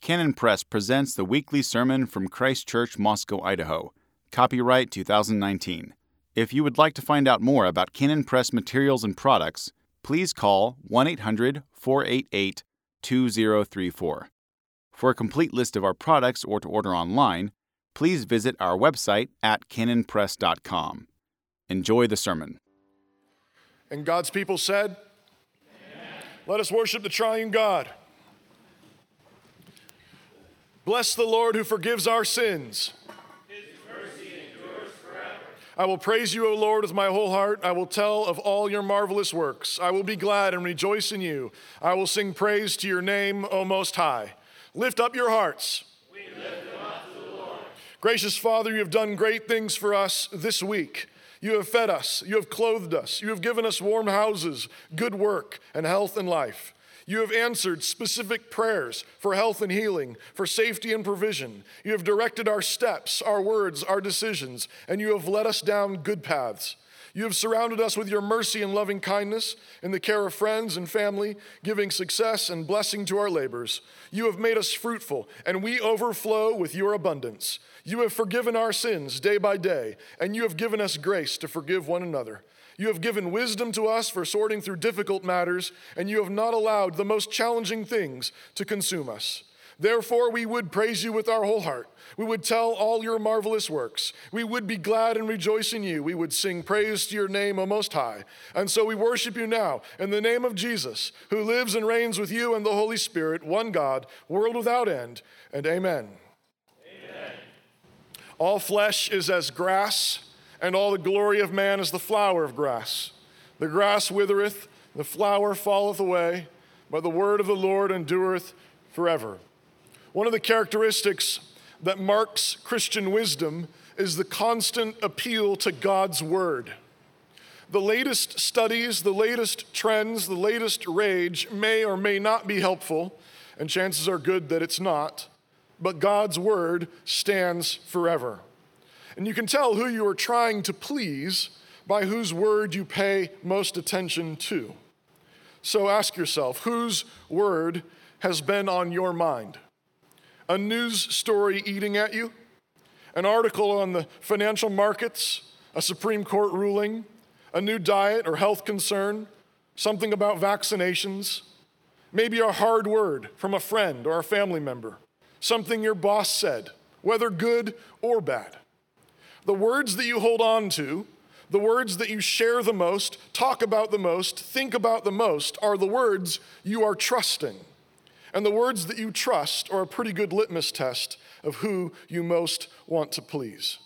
Canon Press presents the weekly sermon from Christ Church, Moscow, Idaho. Copyright 2019. If you would like to find out more about Canon Press materials and products, please call 1 800 488 2034. For a complete list of our products or to order online, please visit our website at canonpress.com. Enjoy the sermon. And God's people said, Let us worship the triune God. Bless the Lord who forgives our sins. His mercy endures forever. I will praise you, O Lord, with my whole heart. I will tell of all your marvelous works. I will be glad and rejoice in you. I will sing praise to your name, O Most High. Lift up your hearts. We lift them up to the Lord. Gracious Father, you have done great things for us this week. You have fed us, you have clothed us, you have given us warm houses, good work, and health and life. You have answered specific prayers for health and healing, for safety and provision. You have directed our steps, our words, our decisions, and you have led us down good paths. You have surrounded us with your mercy and loving kindness in the care of friends and family, giving success and blessing to our labors. You have made us fruitful, and we overflow with your abundance. You have forgiven our sins day by day, and you have given us grace to forgive one another. You have given wisdom to us for sorting through difficult matters, and you have not allowed the most challenging things to consume us. Therefore, we would praise you with our whole heart. We would tell all your marvelous works. We would be glad and rejoice in you. We would sing praise to your name, O Most High. And so we worship you now in the name of Jesus, who lives and reigns with you and the Holy Spirit, one God, world without end. And amen. amen. All flesh is as grass, and all the glory of man is the flower of grass. The grass withereth, the flower falleth away, but the word of the Lord endureth forever. One of the characteristics that marks Christian wisdom is the constant appeal to God's word. The latest studies, the latest trends, the latest rage may or may not be helpful, and chances are good that it's not, but God's word stands forever. And you can tell who you are trying to please by whose word you pay most attention to. So ask yourself whose word has been on your mind? a news story eating at you, an article on the financial markets, a Supreme Court ruling, a new diet or health concern, something about vaccinations, maybe a hard word from a friend or a family member, something your boss said, whether good or bad. The words that you hold on to, the words that you share the most, talk about the most, think about the most, are the words you are trusting. And the words that you trust are a pretty good litmus test of who you most want to please.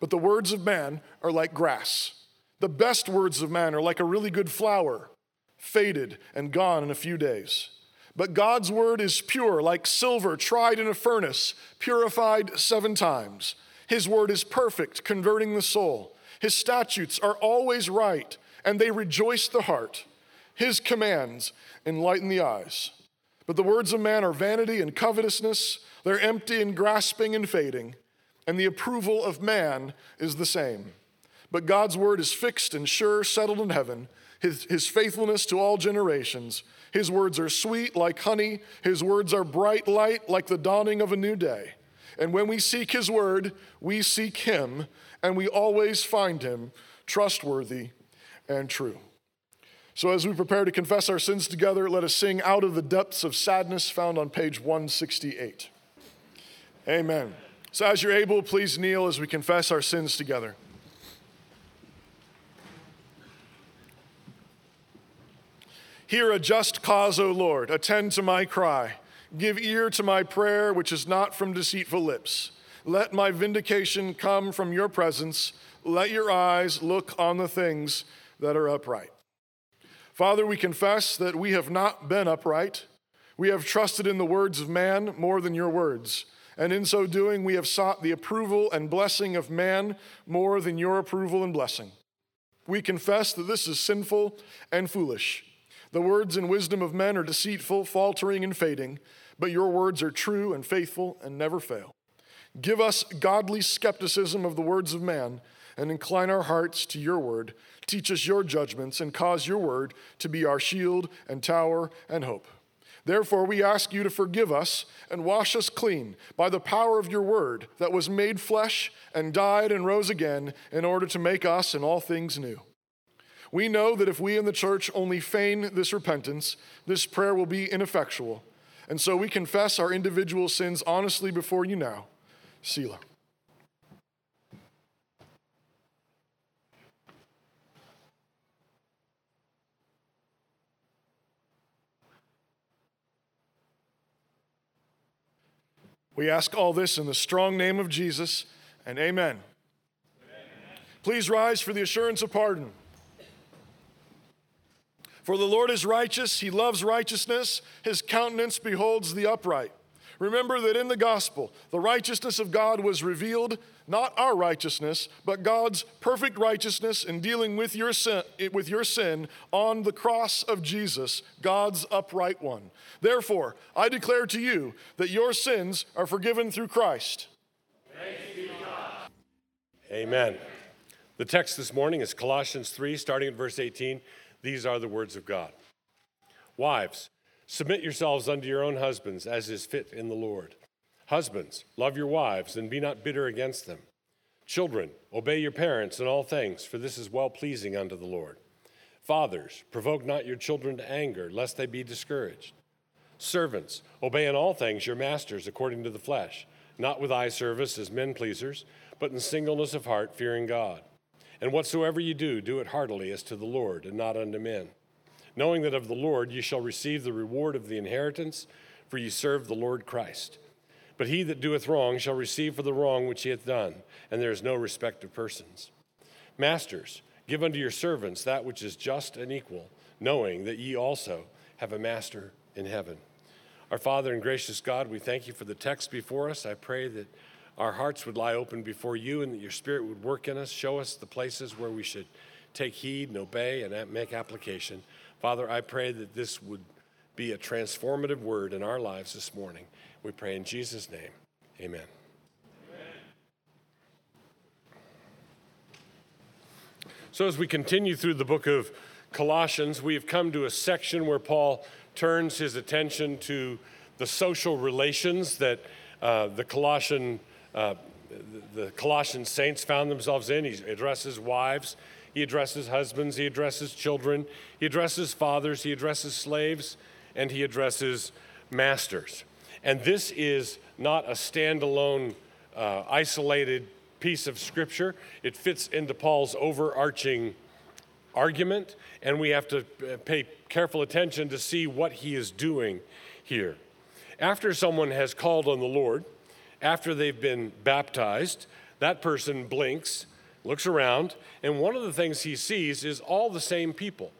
But the words of man are like grass. The best words of man are like a really good flower, faded and gone in a few days. But God's word is pure, like silver tried in a furnace, purified seven times. His word is perfect, converting the soul. His statutes are always right, and they rejoice the heart. His commands enlighten the eyes. But the words of man are vanity and covetousness, they're empty and grasping and fading, and the approval of man is the same. But God's word is fixed and sure, settled in heaven, his, his faithfulness to all generations. His words are sweet like honey, his words are bright light like the dawning of a new day. And when we seek his word, we seek him, and we always find him trustworthy and true. So, as we prepare to confess our sins together, let us sing Out of the Depths of Sadness, found on page 168. Amen. So, as you're able, please kneel as we confess our sins together. Hear a just cause, O Lord. Attend to my cry. Give ear to my prayer, which is not from deceitful lips. Let my vindication come from your presence. Let your eyes look on the things that are upright. Father, we confess that we have not been upright. We have trusted in the words of man more than your words. And in so doing, we have sought the approval and blessing of man more than your approval and blessing. We confess that this is sinful and foolish. The words and wisdom of men are deceitful, faltering, and fading, but your words are true and faithful and never fail. Give us godly skepticism of the words of man and incline our hearts to your word. Teach us your judgments and cause your word to be our shield and tower and hope. Therefore, we ask you to forgive us and wash us clean by the power of your word that was made flesh and died and rose again in order to make us and all things new. We know that if we in the church only feign this repentance, this prayer will be ineffectual. And so we confess our individual sins honestly before you now. Selah. We ask all this in the strong name of Jesus, and amen. amen. Please rise for the assurance of pardon. For the Lord is righteous, he loves righteousness, his countenance beholds the upright. Remember that in the gospel, the righteousness of God was revealed, not our righteousness, but God's perfect righteousness in dealing with your sin, with your sin on the cross of Jesus, God's upright one. Therefore, I declare to you that your sins are forgiven through Christ. Amen. The text this morning is Colossians 3, starting at verse 18. These are the words of God. Wives, Submit yourselves unto your own husbands, as is fit in the Lord. Husbands, love your wives, and be not bitter against them. Children, obey your parents in all things, for this is well pleasing unto the Lord. Fathers, provoke not your children to anger, lest they be discouraged. Servants, obey in all things your masters according to the flesh, not with eye service as men pleasers, but in singleness of heart, fearing God. And whatsoever you do, do it heartily as to the Lord, and not unto men knowing that of the Lord ye shall receive the reward of the inheritance, for ye serve the Lord Christ. But he that doeth wrong shall receive for the wrong which he hath done, and there is no respect of persons. Masters, give unto your servants that which is just and equal, knowing that ye also have a master in heaven. Our Father and gracious God, we thank you for the text before us. I pray that our hearts would lie open before you and that your Spirit would work in us, show us the places where we should take heed and obey and make application. Father, I pray that this would be a transformative word in our lives this morning. We pray in Jesus' name. Amen. So, as we continue through the book of Colossians, we have come to a section where Paul turns his attention to the social relations that uh, the Colossian uh, the Colossian saints found themselves in. He addresses wives, he addresses husbands, he addresses children, he addresses fathers, he addresses slaves, and he addresses masters. And this is not a standalone, uh, isolated piece of scripture. It fits into Paul's overarching argument, and we have to uh, pay careful attention to see what he is doing here. After someone has called on the Lord, after they've been baptized, that person blinks looks around, and one of the things he sees is all the same people.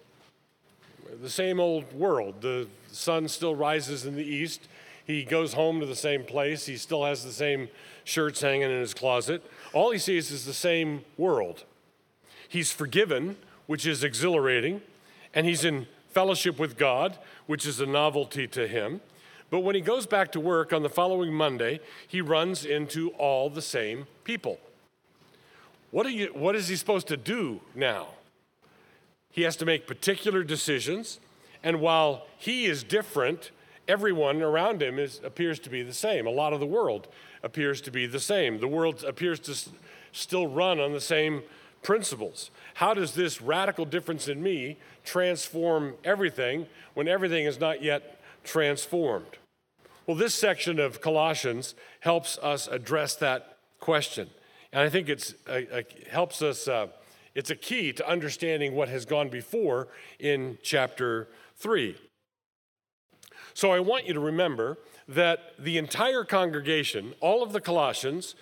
The same old world. The sun still rises in the east. He goes home to the same place. He still has the same shirts hanging in his closet. All he sees is the same world. He's forgiven, which is exhilarating, and he's in fellowship with God, which is a novelty to him. But when he goes back to work on the following Monday, he runs into all the same people. What, are you, what is he supposed to do now? He has to make particular decisions, and while he is different, everyone around him is, appears to be the same. A lot of the world appears to be the same. The world appears to s- still run on the same principles. How does this radical difference in me transform everything when everything is not yet transformed? Well, this section of Colossians helps us address that question. And I think it helps us, uh, it's a key to understanding what has gone before in chapter 3. So I want you to remember that the entire congregation, all of the Colossians,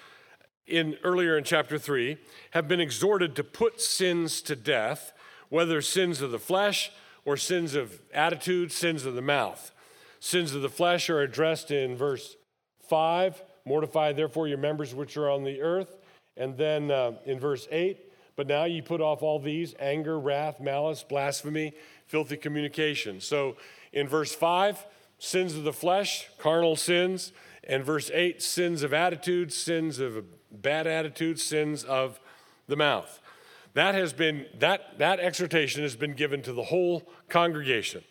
in earlier in chapter 3 have been exhorted to put sins to death whether sins of the flesh or sins of attitude sins of the mouth sins of the flesh are addressed in verse 5 mortify therefore your members which are on the earth and then uh, in verse 8, but now you put off all these anger, wrath, malice, blasphemy, filthy communication. So in verse 5, sins of the flesh, carnal sins. And verse 8, sins of attitude, sins of bad attitude, sins of the mouth. That has been that that exhortation has been given to the whole congregation.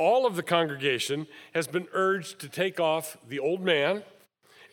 All of the congregation has been urged to take off the old man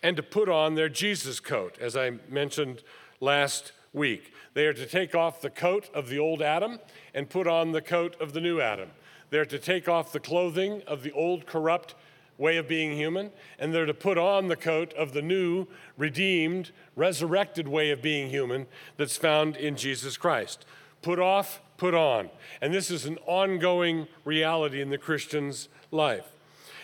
and to put on their Jesus coat, as I mentioned last week. They are to take off the coat of the old Adam and put on the coat of the new Adam. They're to take off the clothing of the old corrupt way of being human, and they're to put on the coat of the new, redeemed, resurrected way of being human that's found in Jesus Christ. Put off put on. And this is an ongoing reality in the Christian's life.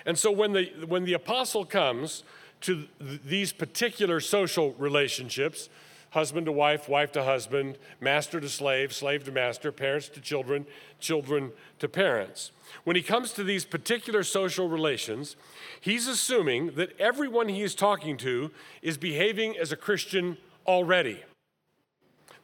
And so when the, when the apostle comes to th- these particular social relationships, husband to wife, wife to husband, master to slave, slave to master, parents to children, children to parents. When he comes to these particular social relations, he's assuming that everyone he is talking to is behaving as a Christian already.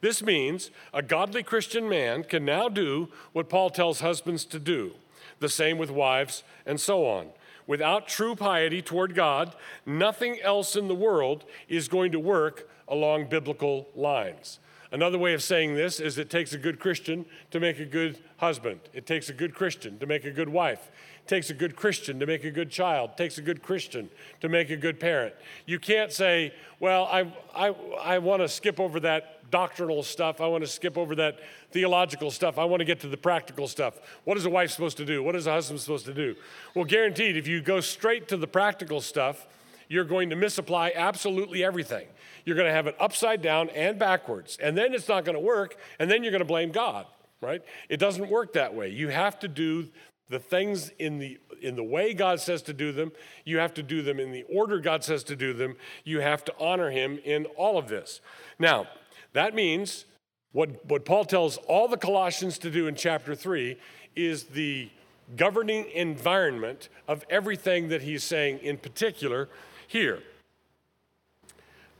This means a godly Christian man can now do what Paul tells husbands to do, the same with wives, and so on. Without true piety toward God, nothing else in the world is going to work along biblical lines. Another way of saying this is it takes a good Christian to make a good husband. It takes a good Christian to make a good wife. It takes a good Christian to make a good child. It takes a good Christian to make a good parent. You can't say, well, I, I, I want to skip over that doctrinal stuff. I want to skip over that theological stuff. I want to get to the practical stuff. What is a wife supposed to do? What is a husband supposed to do? Well, guaranteed, if you go straight to the practical stuff, you're going to misapply absolutely everything. You're going to have it upside down and backwards. And then it's not going to work. And then you're going to blame God, right? It doesn't work that way. You have to do the things in the in the way God says to do them. You have to do them in the order God says to do them. You have to honor him in all of this. Now, that means what, what Paul tells all the Colossians to do in chapter 3 is the governing environment of everything that he's saying, in particular, here.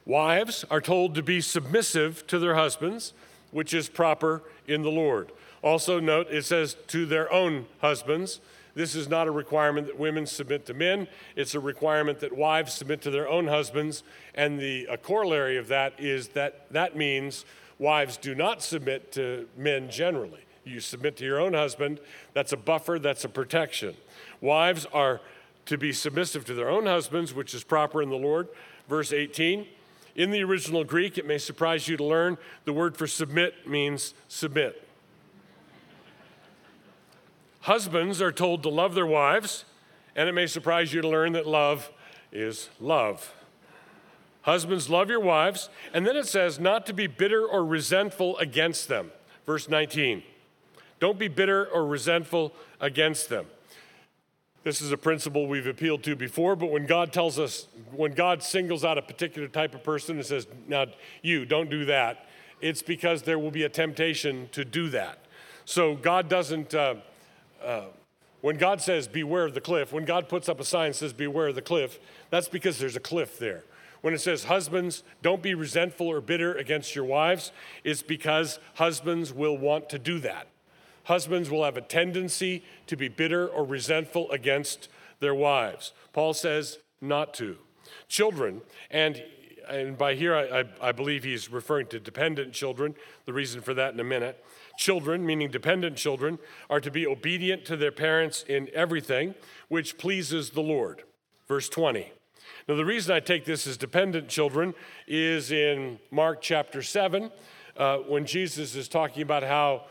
Wives are told to be submissive to their husbands, which is proper in the Lord. Also, note it says to their own husbands. This is not a requirement that women submit to men. It's a requirement that wives submit to their own husbands. And the corollary of that is that that means wives do not submit to men generally. You submit to your own husband. That's a buffer, that's a protection. Wives are to be submissive to their own husbands, which is proper in the Lord. Verse 18. In the original Greek, it may surprise you to learn the word for submit means submit. Husbands are told to love their wives, and it may surprise you to learn that love is love. Husbands, love your wives. And then it says not to be bitter or resentful against them. Verse 19. Don't be bitter or resentful against them. This is a principle we've appealed to before, but when God tells us, when God singles out a particular type of person and says, now you, don't do that, it's because there will be a temptation to do that. So God doesn't, uh, uh, when God says, beware of the cliff, when God puts up a sign that says, beware of the cliff, that's because there's a cliff there. When it says, husbands, don't be resentful or bitter against your wives, it's because husbands will want to do that. Husbands will have a tendency to be bitter or resentful against their wives. Paul says not to. Children, and and by here I, I, I believe he's referring to dependent children, the reason for that in a minute. Children, meaning dependent children, are to be obedient to their parents in everything which pleases the Lord. Verse 20. Now, the reason I take this as dependent children is in Mark chapter 7, uh, when Jesus is talking about how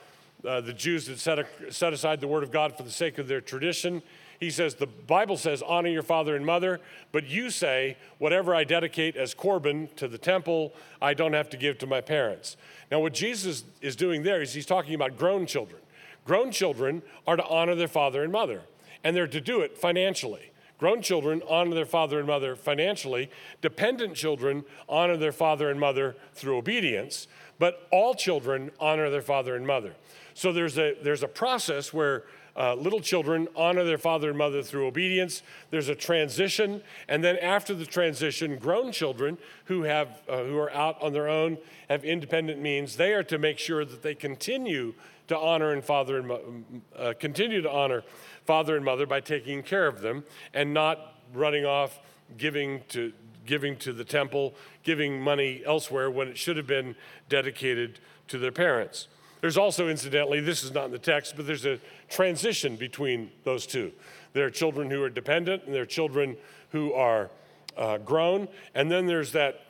uh, the Jews had set, a, set aside the word of God for the sake of their tradition. He says, The Bible says, honor your father and mother, but you say, whatever I dedicate as Corban to the temple, I don't have to give to my parents. Now, what Jesus is doing there is he's talking about grown children. Grown children are to honor their father and mother, and they're to do it financially. Grown children honor their father and mother financially. Dependent children honor their father and mother through obedience, but all children honor their father and mother. So there's a, there's a process where uh, little children honor their father and mother through obedience. There's a transition, and then after the transition, grown children who have uh, who are out on their own have independent means. They are to make sure that they continue to honor and father and uh, continue to honor father and mother by taking care of them and not running off giving to giving to the temple, giving money elsewhere when it should have been dedicated to their parents. There's also, incidentally, this is not in the text, but there's a transition between those two. There are children who are dependent, and there are children who are uh, grown. And then there's that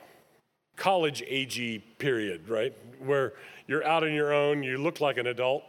college agey period, right? Where you're out on your own, you look like an adult,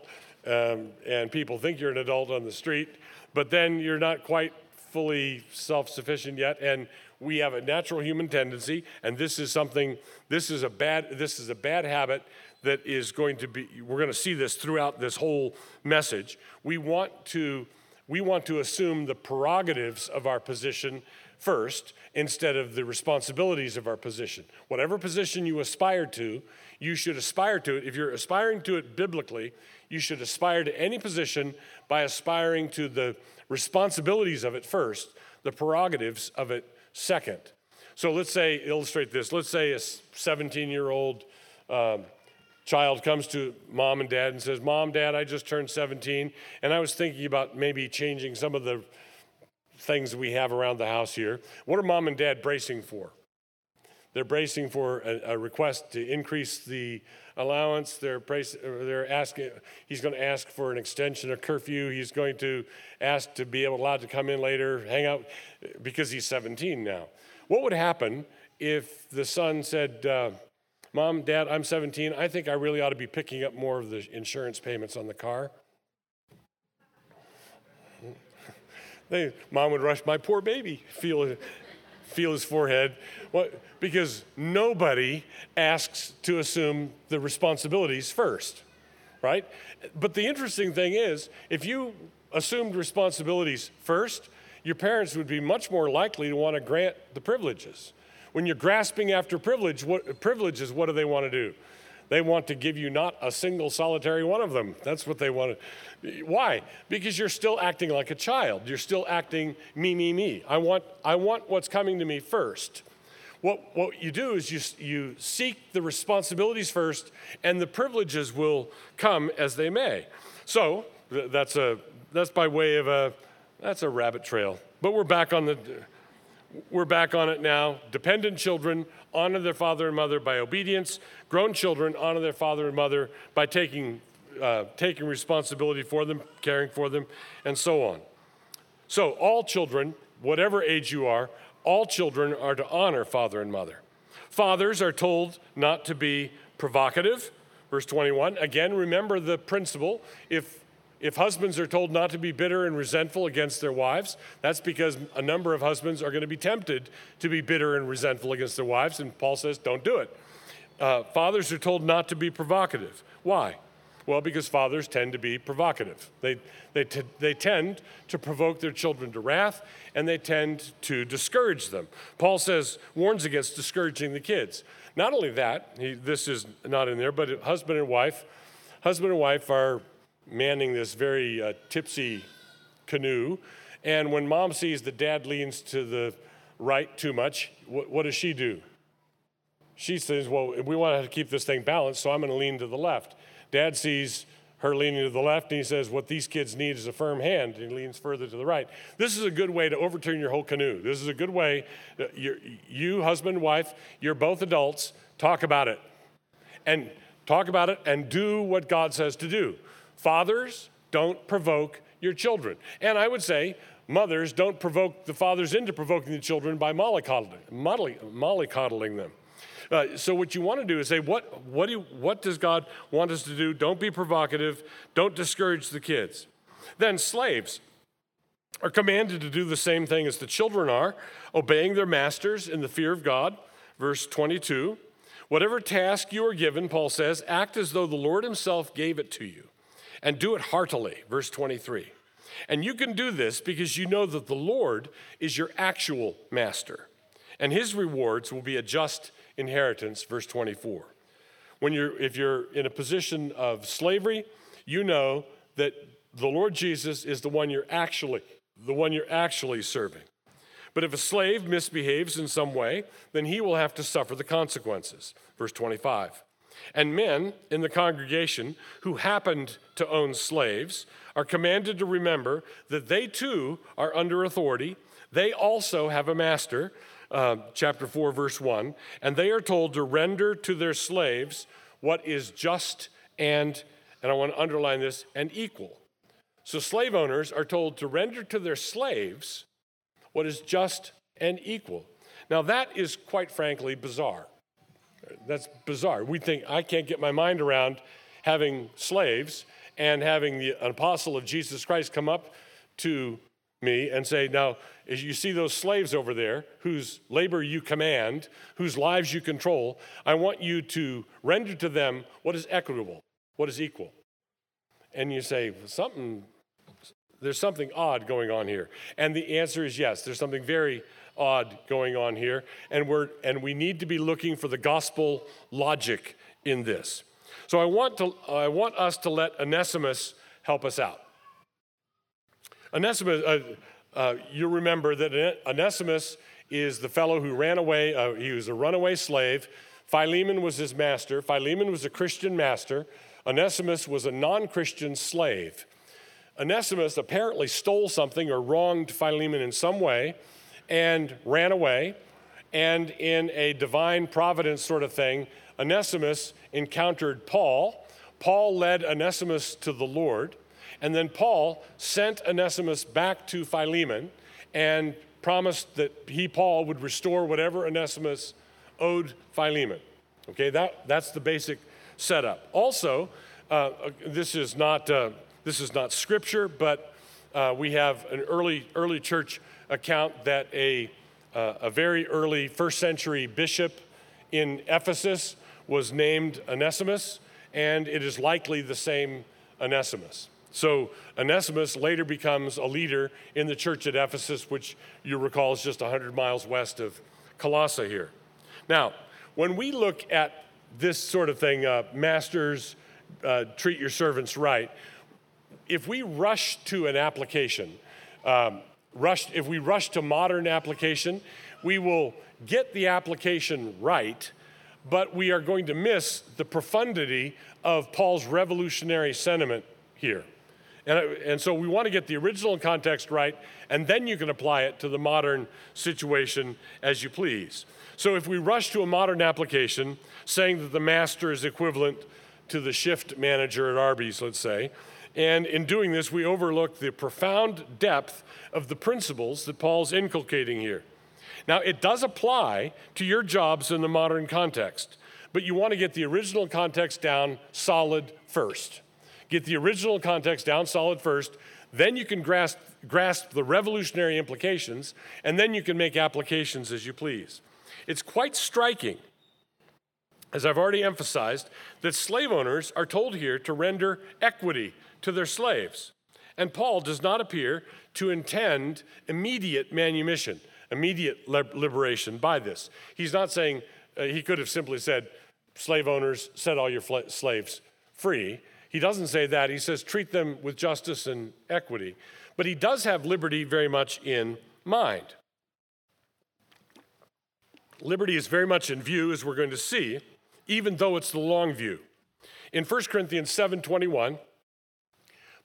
um, and people think you're an adult on the street, but then you're not quite fully self sufficient yet. And we have a natural human tendency, and this is something, this is a bad, this is a bad habit that is going to be, we're going to see this throughout this whole message. We want to, we want to assume the prerogatives of our position first instead of the responsibilities of our position. Whatever position you aspire to, you should aspire to it. If you're aspiring to it biblically, you should aspire to any position by aspiring to the responsibilities of it first, the prerogatives of it second. So let's say, illustrate this. Let's say a 17 year old um, child comes to mom and dad and says, Mom, Dad, I just turned 17, and I was thinking about maybe changing some of the things we have around the house here. What are mom and dad bracing for? They're bracing for a, a request to increase the allowance. They're, brace, they're asking, he's going to ask for an extension of curfew. He's going to ask to be able, allowed to come in later, hang out, because he's 17 now. What would happen if the son said, uh, Mom, Dad, I'm 17. I think I really ought to be picking up more of the insurance payments on the car? They, Mom would rush, my poor baby, feel, feel his forehead. What? Because nobody asks to assume the responsibilities first, right? But the interesting thing is, if you assumed responsibilities first, your parents would be much more likely to want to grant the privileges. When you're grasping after privilege, what, privileges, what do they want to do? They want to give you not a single solitary one of them. That's what they want. Why? Because you're still acting like a child. You're still acting me, me, me. I want, I want what's coming to me first. What, what you do is you, you seek the responsibilities first, and the privileges will come as they may. So that's, a, that's by way of a, that's a rabbit trail. But we're back on the, we're back on it now. Dependent children honor their father and mother by obedience. Grown children honor their father and mother by taking, uh, taking responsibility for them, caring for them, and so on. So, all children, whatever age you are, all children are to honor father and mother. Fathers are told not to be provocative. Verse 21. Again, remember the principle. If if husbands are told not to be bitter and resentful against their wives, that's because a number of husbands are going to be tempted to be bitter and resentful against their wives, and Paul says, don't do it. Uh, fathers are told not to be provocative. Why? Well, because fathers tend to be provocative. They, they, t- they tend to provoke their children to wrath, and they tend to discourage them. Paul says, warns against discouraging the kids. Not only that, he, this is not in there, but husband and wife, husband and wife are manning this very uh, tipsy canoe. And when mom sees that dad leans to the right too much, what, what does she do? She says, Well, we want to keep this thing balanced, so I'm going to lean to the left. Dad sees her leaning to the left, and he says, What these kids need is a firm hand, and he leans further to the right. This is a good way to overturn your whole canoe. This is a good way, you, husband, wife, you're both adults, talk about it. And talk about it and do what God says to do. Fathers, don't provoke your children. And I would say, mothers, don't provoke the fathers into provoking the children by mollycoddling, them. Uh, so what you want to do is say, what, what, do you, what does God want us to do? Don't be provocative. Don't discourage the kids. Then slaves are commanded to do the same thing as the children are, obeying their masters in the fear of God. Verse 22. Whatever task you are given, Paul says, act as though the Lord himself gave it to you and do it heartily. Verse 23. And you can do this because you know that the Lord is your actual master, and his rewards will be a just inheritance. Verse 24. When you're, if you're in a position of slavery, you know that the Lord Jesus is the one you're actually, the one you're actually serving. But if a slave misbehaves in some way, then he will have to suffer the consequences. Verse 25. And men in the congregation who happened to own slaves are commanded to remember that they too are under authority. They also have a master, uh, chapter 4, verse 1, and they are told to render to their slaves what is just and and I want to underline this, and equal. So slave owners are told to render to their slaves what is just and equal. Now, that is quite frankly bizarre. That's bizarre. We think, I can't get my mind around having slaves and having the apostle of Jesus Christ come up to me and say, Now, as you see those slaves over there whose labor you command, whose lives you control, I want you to render to them what is equitable, what is equal. And you say, Something, there's something odd going on here. And the answer is yes, there's something very odd going on here. And, we're, and we need to be looking for the gospel logic in this. So I want, to, I want us to let Onesimus help us out. Onesimus, uh, uh, you remember that Onesimus is the fellow who ran away. Uh, he was a runaway slave. Philemon was his master. Philemon was a Christian master. Onesimus was a non Christian slave. Onesimus apparently stole something or wronged Philemon in some way and ran away. And in a divine providence sort of thing, Onesimus encountered Paul. Paul led Onesimus to the Lord. And then Paul sent Onesimus back to Philemon and promised that he, Paul, would restore whatever Onesimus owed Philemon. Okay, that, that's the basic setup. Also, uh, this, is not, uh, this is not scripture, but uh, we have an early, early church account that a, uh, a very early first century bishop in Ephesus was named Onesimus, and it is likely the same Onesimus. So Onesimus later becomes a leader in the church at Ephesus, which you recall is just 100 miles west of Colossae here. Now, when we look at this sort of thing, uh, masters uh, treat your servants right, if we rush to an application, um, rush, if we rush to modern application, we will get the application right, but we are going to miss the profundity of Paul's revolutionary sentiment here. And, and so we want to get the original context right, and then you can apply it to the modern situation as you please. So if we rush to a modern application, saying that the master is equivalent to the shift manager at Arby's, let's say, and in doing this, we overlook the profound depth of the principles that Paul's inculcating here. Now, it does apply to your jobs in the modern context, but you want to get the original context down solid first. Get the original context down solid first, then you can grasp, grasp the revolutionary implications, and then you can make applications as you please. It's quite striking, as I've already emphasized, that slave owners are told here to render equity to their slaves. And Paul does not appear to intend immediate manumission, immediate liberation by this. He's not saying, uh, he could have simply said, slave owners, set all your fl- slaves free. He doesn't say that. He says treat them with justice and equity. But he does have liberty very much in mind. Liberty is very much in view, as we're going to see, even though it's the long view. In 1 Corinthians 7:21,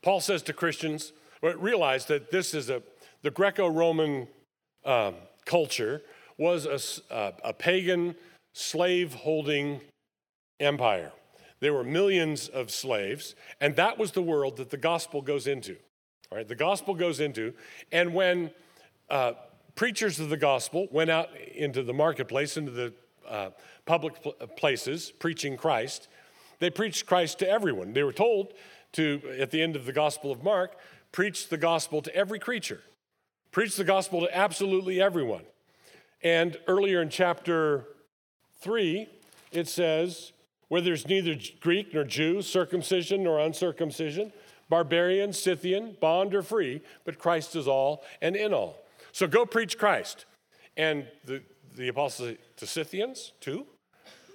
Paul says to Christians, realize that this is a the Greco-Roman um, culture was a, a, a pagan slave-holding empire. There were millions of slaves, and that was the world that the gospel goes into. All right, the gospel goes into, and when uh, preachers of the gospel went out into the marketplace, into the uh, public pl- places, preaching Christ, they preached Christ to everyone. They were told to, at the end of the Gospel of Mark, preach the gospel to every creature, preach the gospel to absolutely everyone. And earlier in chapter 3, it says, where there's neither Greek nor Jew, circumcision nor uncircumcision, barbarian, Scythian, bond or free, but Christ is all and in all. So go preach Christ. And the, the apostles to Scythians, too?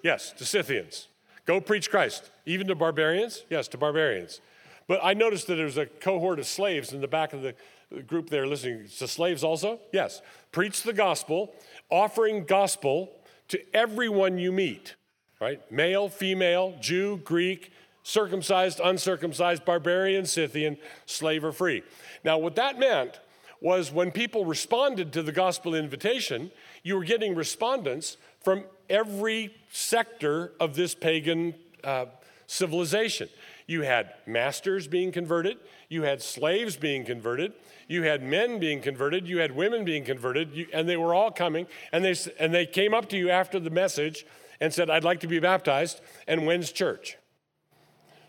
Yes, to Scythians. Go preach Christ. Even to barbarians? Yes, to barbarians. But I noticed that there was a cohort of slaves in the back of the group there listening. To slaves also? Yes. Preach the gospel, offering gospel to everyone you meet right? Male, female, Jew, Greek, circumcised, uncircumcised, barbarian, Scythian, slave or free. Now, what that meant was when people responded to the gospel invitation, you were getting respondents from every sector of this pagan uh, civilization. You had masters being converted, you had slaves being converted, you had men being converted, you had women being converted, you, and they were all coming, and they, and they came up to you after the message and said, I'd like to be baptized, and when's church?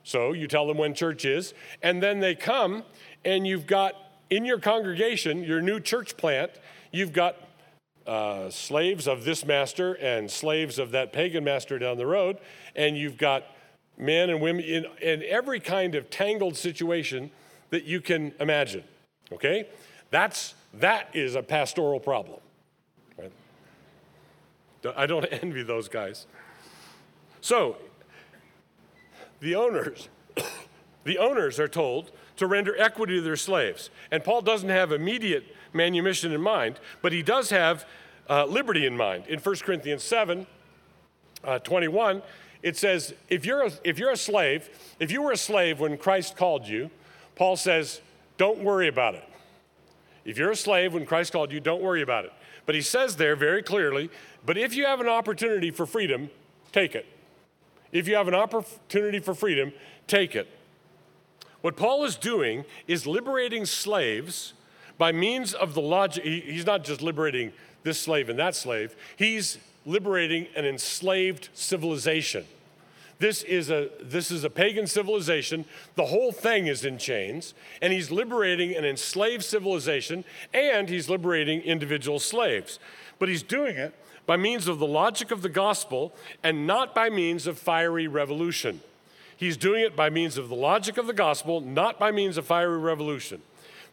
So you tell them when church is, and then they come, and you've got in your congregation, your new church plant, you've got uh, slaves of this master and slaves of that pagan master down the road, and you've got men and women in, in every kind of tangled situation that you can imagine. Okay? That's, that is a pastoral problem. Right? I don't envy those guys. So, the owners, the owners are told to render equity to their slaves. And Paul doesn't have immediate manumission in mind, but he does have uh, liberty in mind. In 1 Corinthians 7 uh, 21, it says, if you're, a, if you're a slave, if you were a slave when Christ called you, Paul says, don't worry about it. If you're a slave when Christ called you, don't worry about it. But he says there very clearly, but if you have an opportunity for freedom, take it. If you have an opportunity for freedom, take it. What Paul is doing is liberating slaves by means of the logic. He's not just liberating this slave and that slave, he's liberating an enslaved civilization. This is a, this is a pagan civilization. The whole thing is in chains, and he's liberating an enslaved civilization, and he's liberating individual slaves. But he's doing it by means of the logic of the gospel and not by means of fiery revolution. He's doing it by means of the logic of the gospel, not by means of fiery revolution.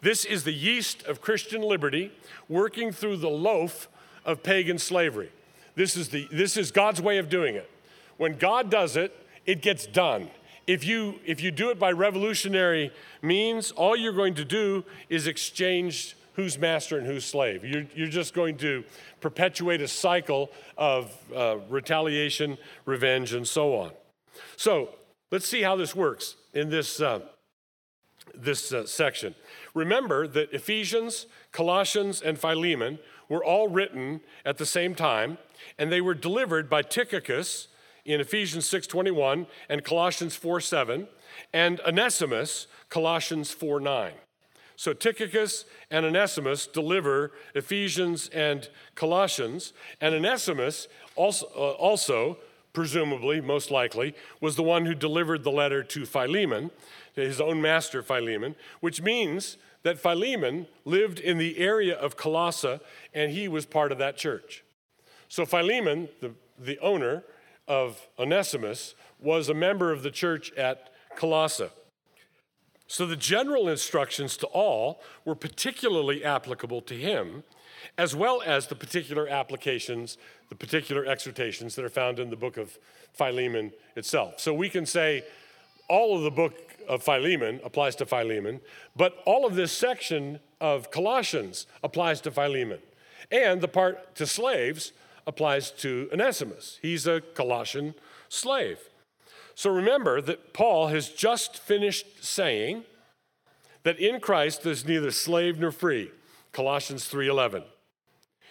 This is the yeast of Christian liberty working through the loaf of pagan slavery. This is, the, this is God's way of doing it. When God does it, it gets done. If you, if you do it by revolutionary means, all you're going to do is exchange who's master and who's slave. You're, you're just going to perpetuate a cycle of uh, retaliation, revenge, and so on. So let's see how this works in this, uh, this uh, section. Remember that Ephesians, Colossians, and Philemon were all written at the same time, and they were delivered by Tychicus in Ephesians 6:21 and Colossians 4:7, and Onesimus, Colossians 4:9. So Tychicus and Onesimus deliver Ephesians and Colossians, and Onesimus also, uh, also presumably, most likely, was the one who delivered the letter to Philemon, to his own master Philemon, which means that Philemon lived in the area of Colossae and he was part of that church. So Philemon, the, the owner of Onesimus, was a member of the church at Colossae. So the general instructions to all were particularly applicable to him, as well as the particular applications, the particular exhortations that are found in the book of Philemon itself. So we can say all of the book of Philemon applies to Philemon, but all of this section of Colossians applies to Philemon. And the part to slaves applies to Onesimus. He's a Colossian slave. So remember that Paul has just finished saying that in Christ there's neither slave nor free. Colossians 3:11.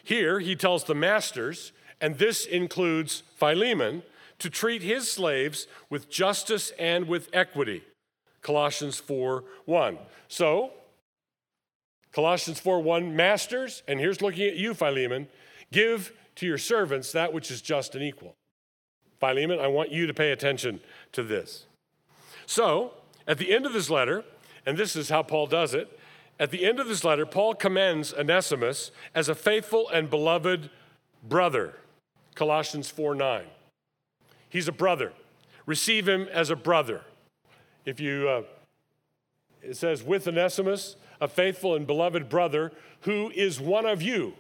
Here he tells the masters, and this includes Philemon, to treat his slaves with justice and with equity. Colossians 4:1. So, Colossians 4:1, masters, and here's looking at you, Philemon, give to your servants that which is just and equal. Philemon, I want you to pay attention to this. So, at the end of this letter, and this is how Paul does it, at the end of this letter, Paul commends Onesimus as a faithful and beloved brother. Colossians 4 9. He's a brother. Receive him as a brother. If you, uh, it says, with Onesimus, a faithful and beloved brother, who is one of you.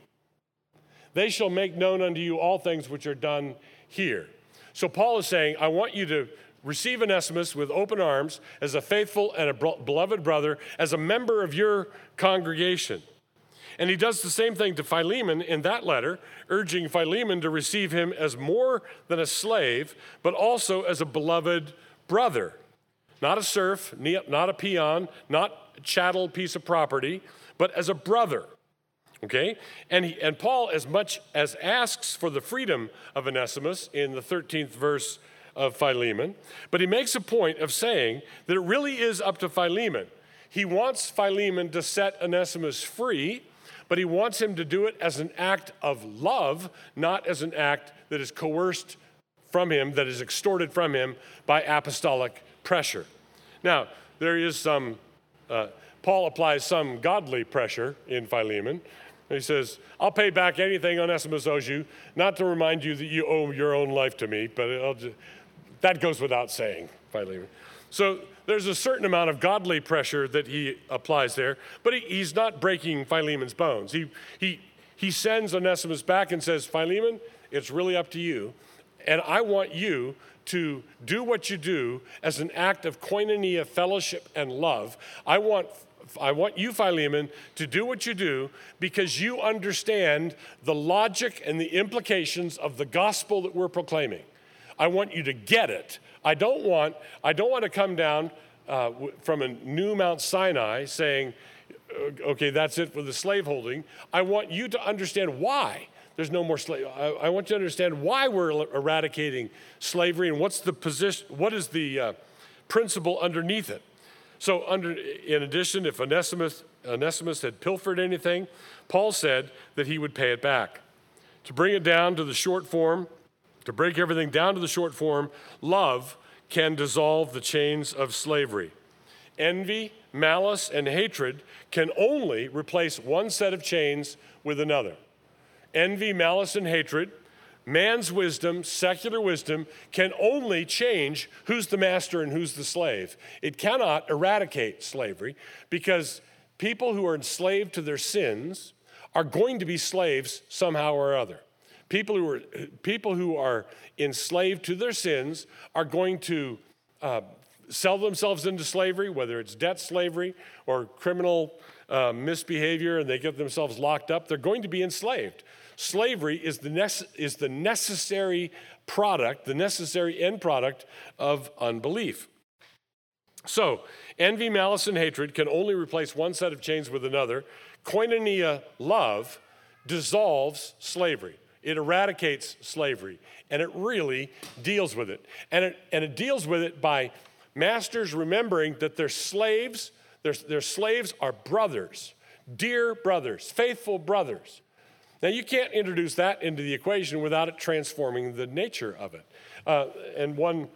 They shall make known unto you all things which are done here. So Paul is saying, I want you to receive Onesimus with open arms as a faithful and a beloved brother, as a member of your congregation. And he does the same thing to Philemon in that letter, urging Philemon to receive him as more than a slave, but also as a beloved brother. Not a serf, not a peon, not a chattel piece of property, but as a brother. Okay? And, he, and Paul, as much as asks for the freedom of Onesimus in the 13th verse of Philemon, but he makes a point of saying that it really is up to Philemon. He wants Philemon to set Onesimus free, but he wants him to do it as an act of love, not as an act that is coerced from him, that is extorted from him by apostolic pressure. Now, there is some, uh, Paul applies some godly pressure in Philemon. He says, I'll pay back anything Onesimus owes you, not to remind you that you owe your own life to me, but I'll just, that goes without saying, Philemon. So there's a certain amount of godly pressure that he applies there, but he, he's not breaking Philemon's bones. He, he, he sends Onesimus back and says, Philemon, it's really up to you. And I want you to do what you do as an act of koinonia, fellowship, and love. I want I want you, Philemon, to do what you do because you understand the logic and the implications of the gospel that we're proclaiming. I want you to get it. I don't want, I don't want to come down uh, from a new Mount Sinai saying, okay, that's it for the slaveholding. I want you to understand why there's no more slave. I, I, want you to understand why we're eradicating slavery and what's the position, what is the uh, principle underneath it. So, under, in addition, if Onesimus, Onesimus had pilfered anything, Paul said that he would pay it back. To bring it down to the short form, to break everything down to the short form, love can dissolve the chains of slavery. Envy, malice, and hatred can only replace one set of chains with another. Envy, malice, and hatred Man's wisdom, secular wisdom, can only change who's the master and who's the slave. It cannot eradicate slavery because people who are enslaved to their sins are going to be slaves somehow or other. People who are, people who are enslaved to their sins are going to uh, sell themselves into slavery, whether it's debt slavery or criminal uh, misbehavior, and they get themselves locked up. They're going to be enslaved. Slavery is the, nece- is the necessary product, the necessary end product of unbelief. So, envy, malice, and hatred can only replace one set of chains with another. Koinonia love dissolves slavery. It eradicates slavery, and it really deals with it. And it, and it deals with it by masters remembering that their slaves, their, their slaves are brothers, dear brothers, faithful brothers. Now, you can't introduce that into the equation without it transforming the nature of it. Uh, and one,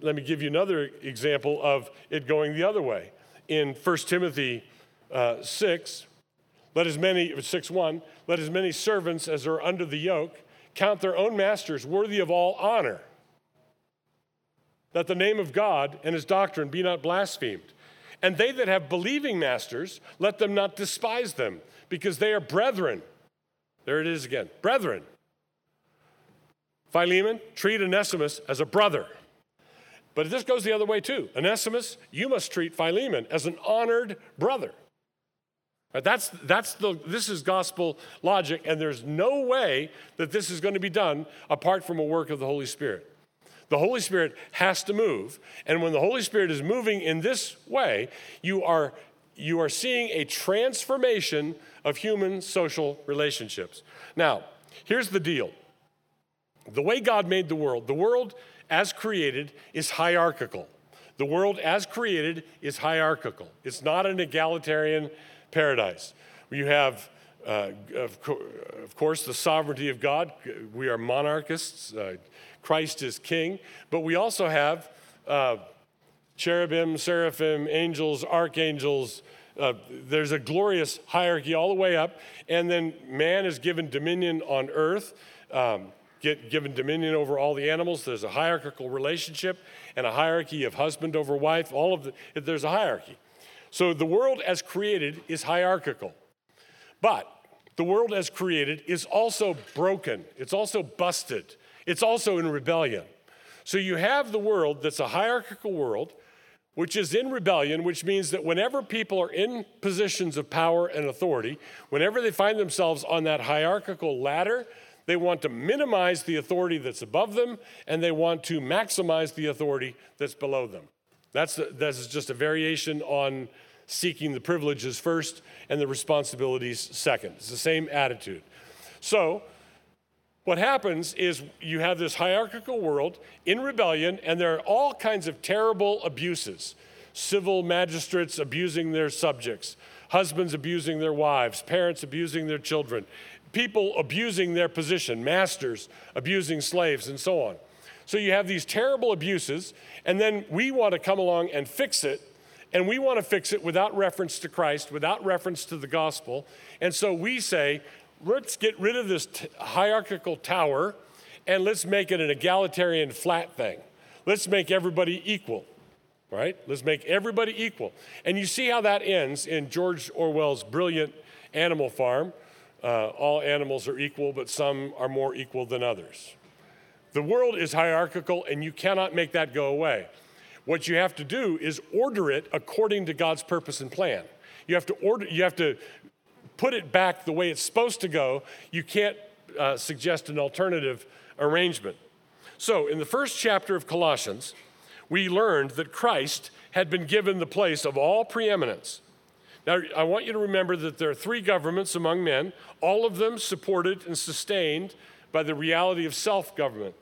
let me give you another example of it going the other way. In 1 Timothy uh, 6, let as many, 6 1, let as many servants as are under the yoke count their own masters worthy of all honor, that the name of God and his doctrine be not blasphemed. And they that have believing masters, let them not despise them, because they are brethren there it is again. Brethren. Philemon, treat Onesimus as a brother. But this goes the other way too. Onesimus, you must treat Philemon as an honored brother. Right, that's, that's the, this is gospel logic, and there's no way that this is going to be done apart from a work of the Holy Spirit. The Holy Spirit has to move, and when the Holy Spirit is moving in this way, you are, you are seeing a transformation of human social relationships. Now, here's the deal the way God made the world, the world as created is hierarchical. The world as created is hierarchical. It's not an egalitarian paradise. You have, uh, of, co- of, course, the sovereignty of God. We are monarchists. Uh, Christ is king. But we also have uh, cherubim, seraphim, angels, archangels, uh, there's a glorious hierarchy all the way up, and then man is given dominion on earth, um, get given dominion over all the animals. There's a hierarchical relationship and a hierarchy of husband over wife. All of the, there's a hierarchy. So the world as created is hierarchical, but the world as created is also broken. It's also busted. It's also in rebellion. So you have the world that's a hierarchical world which is in rebellion, which means that whenever people are in positions of power and authority, whenever they find themselves on that hierarchical ladder, they want to minimize the authority that's above them and they want to maximize the authority that's below them. That's, that's just a variation on seeking the privileges first and the responsibilities second. It's the same attitude. So, what happens is you have this hierarchical world in rebellion, and there are all kinds of terrible abuses civil magistrates abusing their subjects, husbands abusing their wives, parents abusing their children, people abusing their position, masters abusing slaves, and so on. So you have these terrible abuses, and then we want to come along and fix it. And we want to fix it without reference to Christ, without reference to the gospel. And so we say, let's get rid of this t- hierarchical tower and let's make it an egalitarian flat thing. Let's make everybody equal, right? Let's make everybody equal. And you see how that ends in George Orwell's brilliant Animal Farm. Uh, all animals are equal, but some are more equal than others. The world is hierarchical, and you cannot make that go away. What you have to do is order it according to God's purpose and plan. You have to order, you have to put it back the way it's supposed to go, you can't uh, suggest an alternative arrangement. So, in the first chapter of Colossians, we learned that Christ had been given the place of all preeminence. Now, I want you to remember that there are three governments among men, all of them supported and sustained by the reality of self government.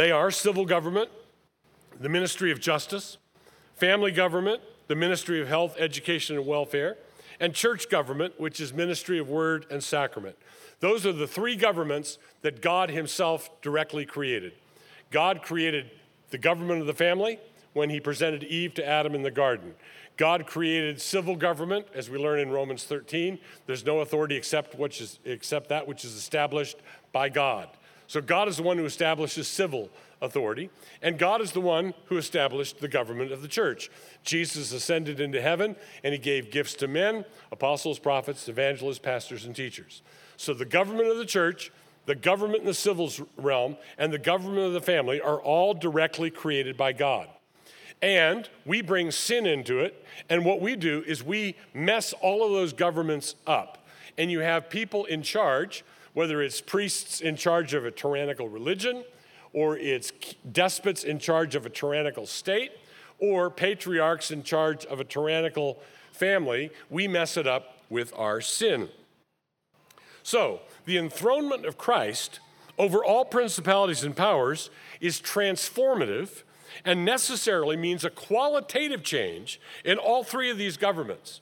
They are civil government, the ministry of justice, family government, the Ministry of Health, Education, and Welfare, and church government, which is Ministry of Word and Sacrament. Those are the three governments that God Himself directly created. God created the government of the family when He presented Eve to Adam in the garden. God created civil government, as we learn in Romans 13. There's no authority except, which is, except that which is established by God. So God is the one who establishes civil authority, and God is the one who established the government of the church. Jesus ascended into heaven, and he gave gifts to men apostles, prophets, evangelists, pastors, and teachers. So the government of the church, the government in the civil realm, and the government of the family are all directly created by God. And we bring sin into it, and what we do is we mess all of those governments up. And you have people in charge, whether it's priests in charge of a tyrannical religion, or it's despots in charge of a tyrannical state, or patriarchs in charge of a tyrannical family, we mess it up with our sin. So, the enthronement of Christ over all principalities and powers is transformative and necessarily means a qualitative change in all three of these governments.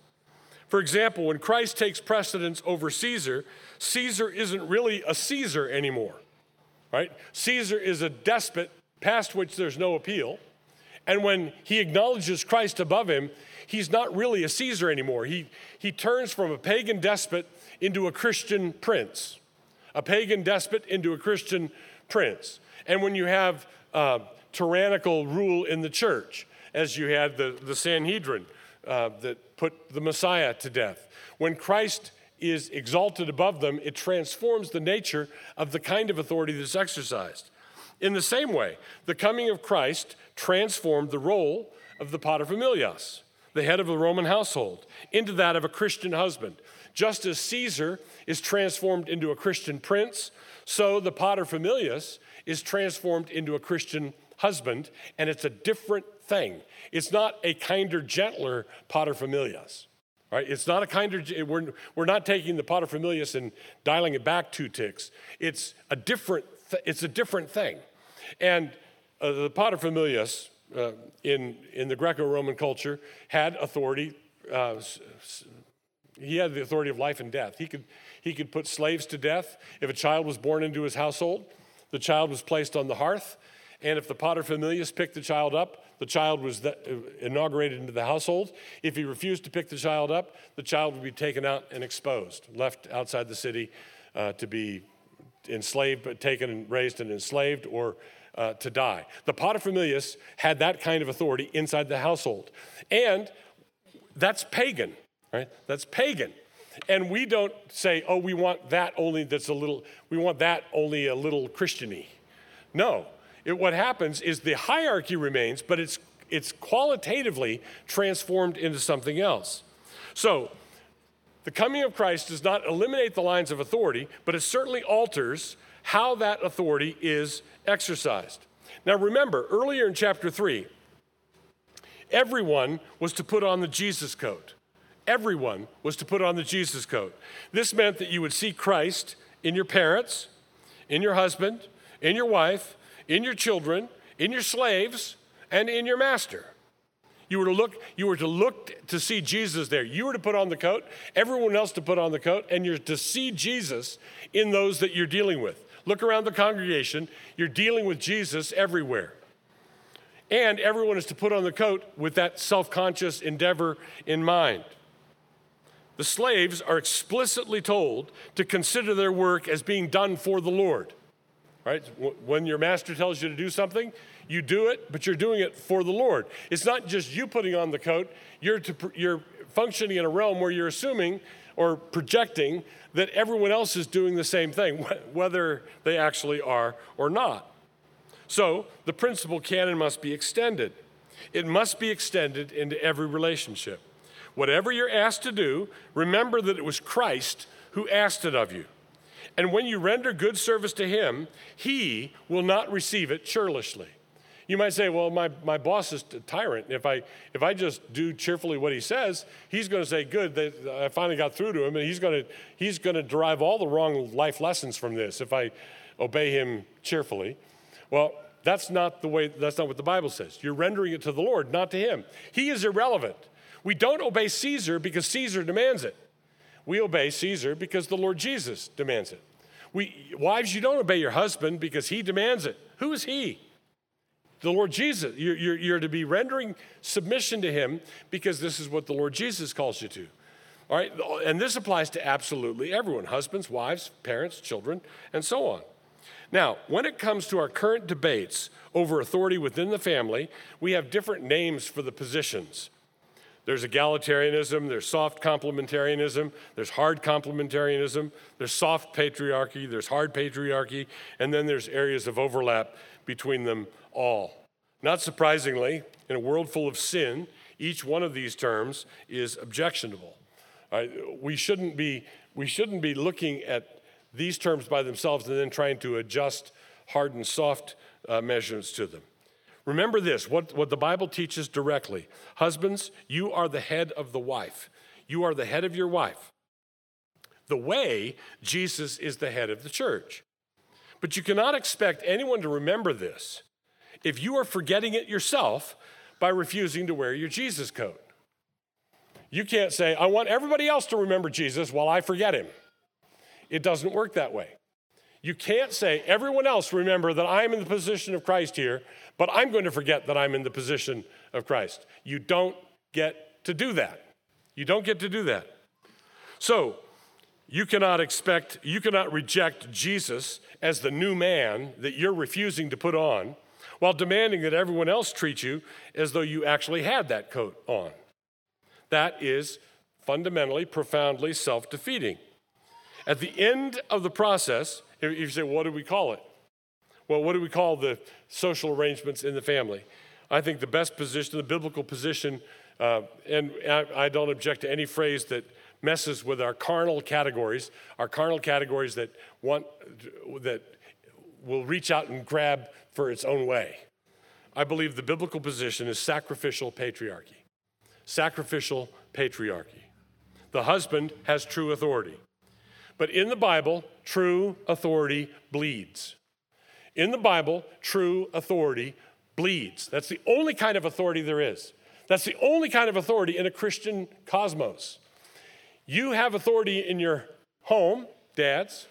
For example, when Christ takes precedence over Caesar, Caesar isn't really a Caesar anymore right? Caesar is a despot past which there's no appeal. And when he acknowledges Christ above him, he's not really a Caesar anymore. He, he turns from a pagan despot into a Christian prince, a pagan despot into a Christian prince. And when you have uh, tyrannical rule in the church, as you had the, the Sanhedrin uh, that put the Messiah to death, when Christ is exalted above them, it transforms the nature of the kind of authority that's exercised. In the same way, the coming of Christ transformed the role of the paterfamilias, the head of the Roman household, into that of a Christian husband. Just as Caesar is transformed into a Christian prince, so the paterfamilias is transformed into a Christian husband, and it's a different thing. It's not a kinder, gentler paterfamilias. Right? It's not a kind of, we're, we're not taking the paterfamilias and dialing it back two ticks. It's a different, th- it's a different thing. And uh, the paterfamilias uh, in, in the Greco-Roman culture had authority. Uh, he had the authority of life and death. He could, he could put slaves to death. If a child was born into his household, the child was placed on the hearth. And if the paterfamilias picked the child up, the child was inaugurated into the household. If he refused to pick the child up, the child would be taken out and exposed, left outside the city uh, to be enslaved, taken and raised and enslaved, or uh, to die. The paterfamilias had that kind of authority inside the household. And that's pagan, right? That's pagan. And we don't say, oh, we want that only that's a little, we want that only a little Christiany. No, it, what happens is the hierarchy remains, but it's, it's qualitatively transformed into something else. So, the coming of Christ does not eliminate the lines of authority, but it certainly alters how that authority is exercised. Now, remember, earlier in chapter 3, everyone was to put on the Jesus coat. everyone was to put on the Jesus coat. This meant that you would see Christ in your parents, in your husband, in your wife, in your children, in your slaves, and in your master. You were to look, you were to look to see Jesus there. You were to put on the coat, everyone else to put on the coat, and you're to see Jesus in those that you're dealing with. Look around the congregation, you're dealing with Jesus everywhere. And everyone is to put on the coat with that self conscious endeavor in mind. The slaves are explicitly told to consider their work as being done for the Lord. Right? When your master tells you to do something, you do it, but you're doing it for the Lord. It's not just you putting on the coat, you're, to, you're functioning in a realm where you're assuming or projecting that everyone else is doing the same thing, whether they actually are or not. So the principle canon must be extended. It must be extended into every relationship. Whatever you're asked to do, remember that it was Christ who asked it of you. And when you render good service to him, he will not receive it churlishly. You might say, well, my, my boss is a tyrant. If I, if I just do cheerfully what he says, he's going to say, good, they, I finally got through to him, and he's going to, he's going to derive all the wrong life lessons from this if I obey him cheerfully. Well, that's not the way, that's not what the Bible says. You're rendering it to the Lord, not to him. He is irrelevant. We don't obey Caesar because Caesar demands it. We obey Caesar because the Lord Jesus demands it. We, wives, you don't obey your husband because he demands it. Who is he? the Lord Jesus. You're, you're, you're, to be rendering submission to Him because this is what the Lord Jesus calls you to. All right, and this applies to absolutely everyone husbands, wives, parents, children, and so on. Now, when it comes to our current debates over authority within the family, we have different names for the positions. There's egalitarianism, there's soft complementarianism, there's hard complementarianism, there's soft patriarchy, there's hard patriarchy, and then there's areas of overlap between them all. Not surprisingly, in a world full of sin, each one of these terms is objectionable. Right? We, shouldn't be, we shouldn't be looking at these terms by themselves and then trying to adjust hard and soft uh, measurements to them. Remember this what, what the Bible teaches directly Husbands, you are the head of the wife, you are the head of your wife. The way Jesus is the head of the church. But you cannot expect anyone to remember this if you are forgetting it yourself by refusing to wear your Jesus coat. You can't say, I want everybody else to remember Jesus while I forget him. It doesn't work that way. You can't say, everyone else remember that I'm in the position of Christ here, but I'm going to forget that I'm in the position of Christ. You don't get to do that. You don't get to do that. So, you cannot expect, you cannot reject Jesus as the new man that you're refusing to put on while demanding that everyone else treat you as though you actually had that coat on. That is fundamentally, profoundly self defeating. At the end of the process, if you say, what do we call it? Well, what do we call the social arrangements in the family? I think the best position, the biblical position, uh, and I, I don't object to any phrase that messes with our carnal categories, our carnal categories that want that will reach out and grab for its own way. I believe the biblical position is sacrificial patriarchy. Sacrificial patriarchy. The husband has true authority. But in the Bible, true authority bleeds. In the Bible, true authority bleeds. That's the only kind of authority there is. That's the only kind of authority in a Christian cosmos. You have authority in your home, dads,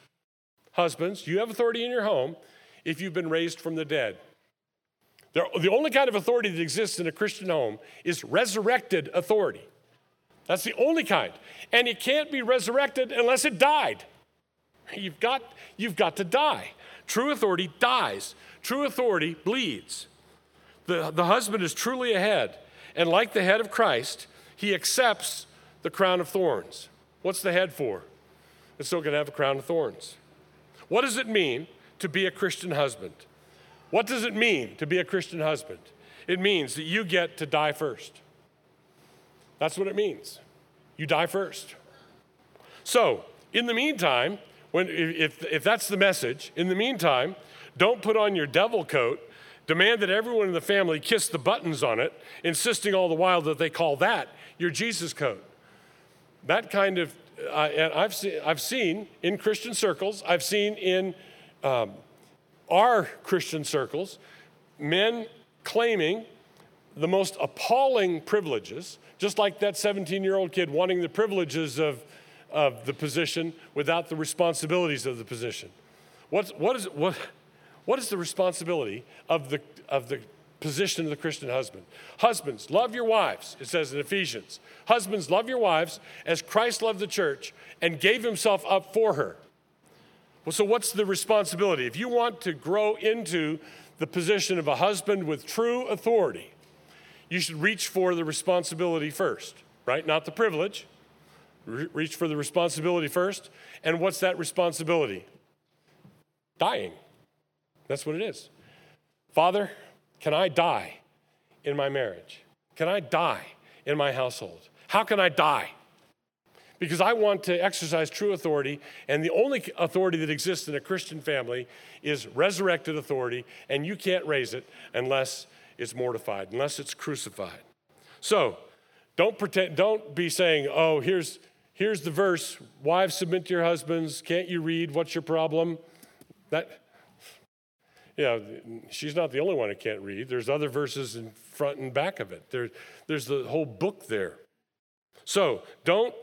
husbands, you have authority in your home if you've been raised from the dead. The only kind of authority that exists in a Christian home is resurrected authority. That's the only kind. And it can't be resurrected unless it died. You've got, you've got to die. True authority dies, true authority bleeds. The, the husband is truly a head, and like the head of Christ, he accepts the crown of thorns. What's the head for? It's still going to have a crown of thorns. What does it mean to be a Christian husband? What does it mean to be a Christian husband? It means that you get to die first. That's what it means. You die first. So, in the meantime, when, if, if that's the message, in the meantime, don't put on your devil coat, demand that everyone in the family kiss the buttons on it, insisting all the while that they call that your Jesus coat. that kind of, uh, and I've, see, I've seen in Christian circles, I've seen in um, our Christian circles, men claiming the most appalling privileges, just like that 17 year old kid wanting the privileges of, of the position without the responsibilities of the position. What's, what, is, what, what is the responsibility of the, of the position of the Christian husband? Husbands, love your wives, it says in Ephesians. Husbands, love your wives as Christ loved the church and gave himself up for her. Well, so what's the responsibility? If you want to grow into the position of a husband with true authority, you should reach for the responsibility first, right? Not the privilege. Re- reach for the responsibility first. And what's that responsibility? Dying. That's what it is. Father, can I die in my marriage? Can I die in my household? How can I die? Because I want to exercise true authority, and the only authority that exists in a Christian family is resurrected authority, and you can't raise it unless it's mortified, unless it's crucified. So, don't pretend, don't be saying, oh, here's, here's the verse, wives submit to your husbands, can't you read, what's your problem? That, yeah, she's not the only one who can't read. There's other verses in front and back of it. There, there's the whole book there. So don't,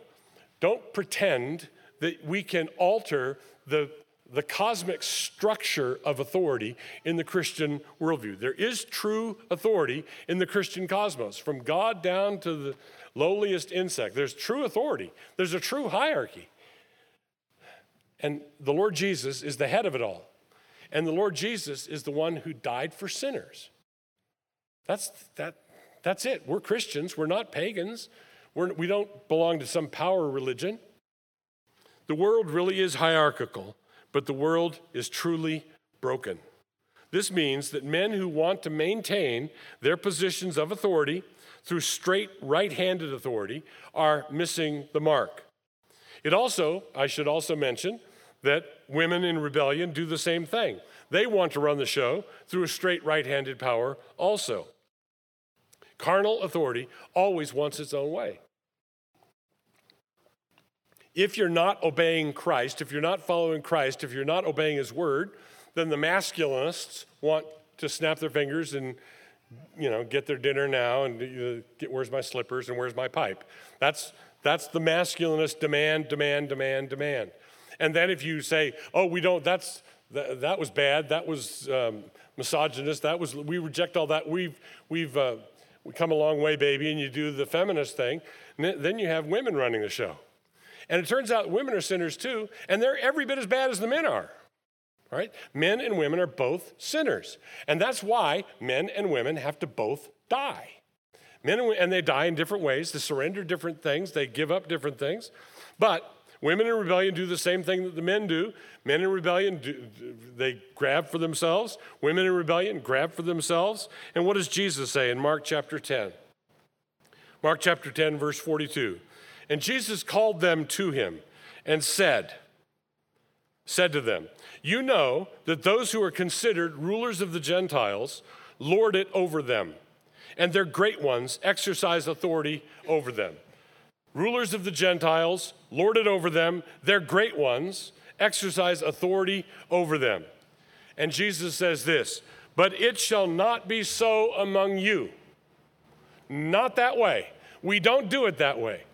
don't pretend that we can alter the the cosmic structure of authority in the Christian worldview. There is true authority in the Christian cosmos, from God down to the lowliest insect. There's true authority, there's a true hierarchy. And the Lord Jesus is the head of it all. And the Lord Jesus is the one who died for sinners. That's, that, that's it. We're Christians, we're not pagans, we're, we don't belong to some power religion. The world really is hierarchical but the world is truly broken. This means that men who want to maintain their positions of authority through straight right handed authority are missing the mark. It also, I should also mention, that women in rebellion do the same thing. They want to run the show through a straight right handed power also. Carnal authority always wants its own way if you're not obeying Christ, if you're not following Christ, if you're not obeying his word, then the masculinists want to snap their fingers and you know get their dinner now and get where's my slippers and where's my pipe. That's that's the masculinist demand, demand, demand, demand. And then if you say, oh, we don't, that's that, that was bad, that was um, misogynist, that was we reject all that. We've we've uh, we come a long way, baby, and you do the feminist thing. then you have women running the show. And it turns out women are sinners too, and they're every bit as bad as the men are. Right? Men and women are both sinners. And that's why men and women have to both die. Men and, and they die in different ways. They surrender different things, they give up different things. But women in rebellion do the same thing that the men do. Men in rebellion, do, they grab for themselves. Women in rebellion grab for themselves. And what does Jesus say in Mark chapter 10? Mark chapter 10, verse 42. And Jesus called them to him and said, said to them, You know that those who are considered rulers of the Gentiles lord it over them, and their great ones exercise authority over them. Rulers of the Gentiles lord it over them, their great ones exercise authority over them. And Jesus says this, but it shall not be so among you. Not that way. We don't do it that way.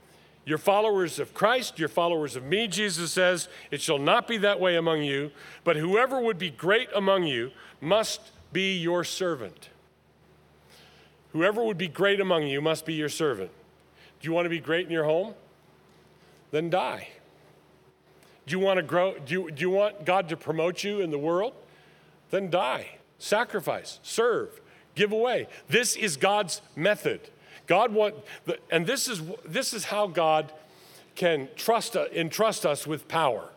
You're followers of Christ, you're followers of me, Jesus says. It shall not be that way among you, but whoever would be great among you must be your servant. Whoever would be great among you must be your servant. Do you want to be great in your home? Then die. Do you want to grow? Do you, do you want God to promote you in the world? Then die. Sacrifice, serve, give away. This is God's method. God want, and this is, this is how God can trust, entrust us with power.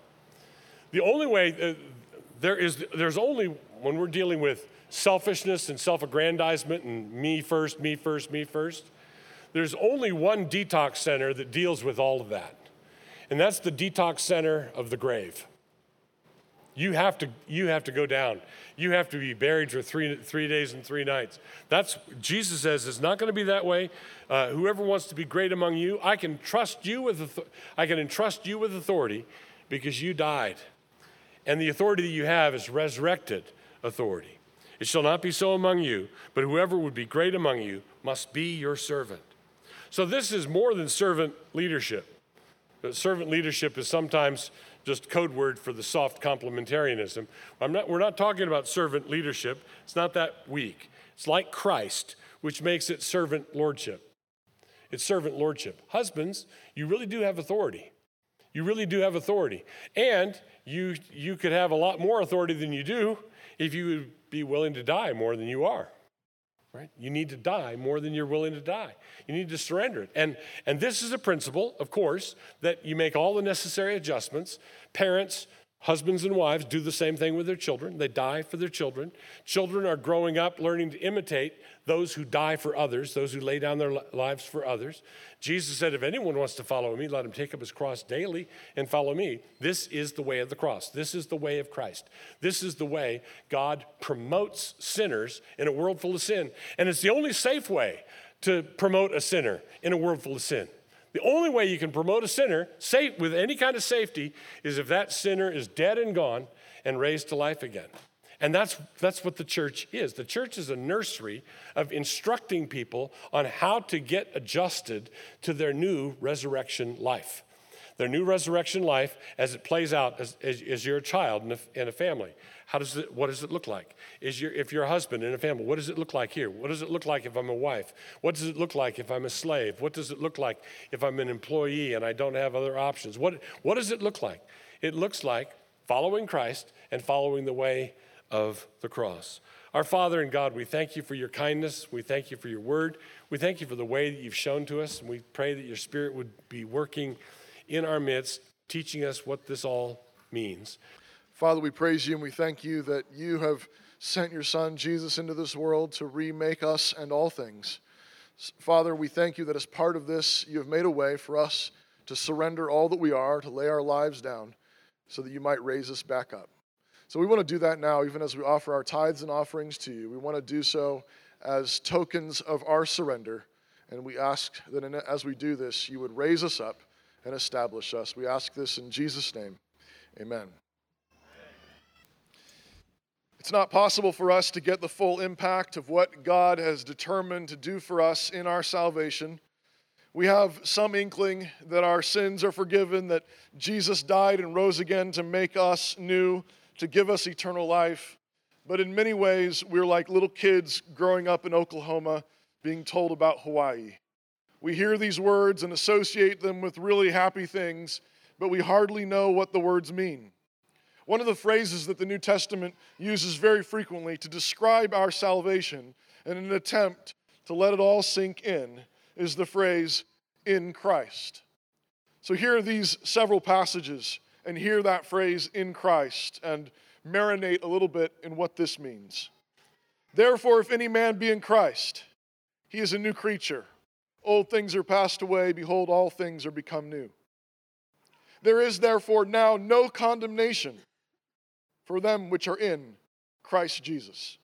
The only way, uh, there is, there's only, when we're dealing with selfishness and self aggrandizement and me first, me first, me first, there's only one detox center that deals with all of that. And that's the detox center of the grave. You have to, you have to go down. You have to be buried for three, three days and three nights. That's, Jesus says, it's not going to be that way. Uh, whoever wants to be great among you, I can trust you with, I can entrust you with authority because you died. And the authority that you have is resurrected authority. It shall not be so among you, but whoever would be great among you must be your servant. So this is more than servant leadership. Servant leadership is sometimes just code word for the soft complementarianism. Not, we're not talking about servant leadership. It's not that weak. It's like Christ, which makes it servant lordship. It's servant lordship. Husbands, you really do have authority. You really do have authority. And you, you could have a lot more authority than you do if you would be willing to die more than you are right? You need to die more than you're willing to die. You need to surrender it. And, and this is a principle, of course, that you make all the necessary adjustments. Parents, husbands, and wives do the same thing with their children. They die for their children. Children are growing up learning to imitate those who die for others, those who lay down their lives for others. Jesus said, If anyone wants to follow me, let him take up his cross daily and follow me. This is the way of the cross. This is the way of Christ. This is the way God promotes sinners in a world full of sin. And it's the only safe way to promote a sinner in a world full of sin. The only way you can promote a sinner safe, with any kind of safety is if that sinner is dead and gone and raised to life again. And that's, that's what the church is. The church is a nursery of instructing people on how to get adjusted to their new resurrection life. Their new resurrection life as it plays out as, as, as you're a child in a, in a family. How does it, what does it look like? Is your, if you're a husband in a family, what does it look like here? What does it look like if I'm a wife? What does it look like if I'm a slave? What does it look like if I'm an employee and I don't have other options? What, what does it look like? It looks like following Christ and following the way of the cross. Our Father and God, we thank you for your kindness. We thank you for your word. We thank you for the way that you've shown to us. And we pray that your Spirit would be working in our midst, teaching us what this all means. Father, we praise you and we thank you that you have sent your Son, Jesus, into this world to remake us and all things. Father, we thank you that as part of this, you have made a way for us to surrender all that we are, to lay our lives down, so that you might raise us back up. So we want to do that now, even as we offer our tithes and offerings to you. We want to do so as tokens of our surrender. And we ask that as we do this, you would raise us up and establish us. We ask this in Jesus' name. Amen. It's not possible for us to get the full impact of what God has determined to do for us in our salvation. We have some inkling that our sins are forgiven, that Jesus died and rose again to make us new to give us eternal life. But in many ways, we're like little kids growing up in Oklahoma being told about Hawaii. We hear these words and associate them with really happy things, but we hardly know what the words mean. One of the phrases that the New Testament uses very frequently to describe our salvation in an attempt to let it all sink in is the phrase, in Christ. So here are these several passages and hear that phrase in Christ and marinate a little bit in what this means. Therefore, if any man be in Christ, he is a new creature. Old things are passed away, behold, all things are become new. There is therefore now no condemnation for them which are in Christ Jesus,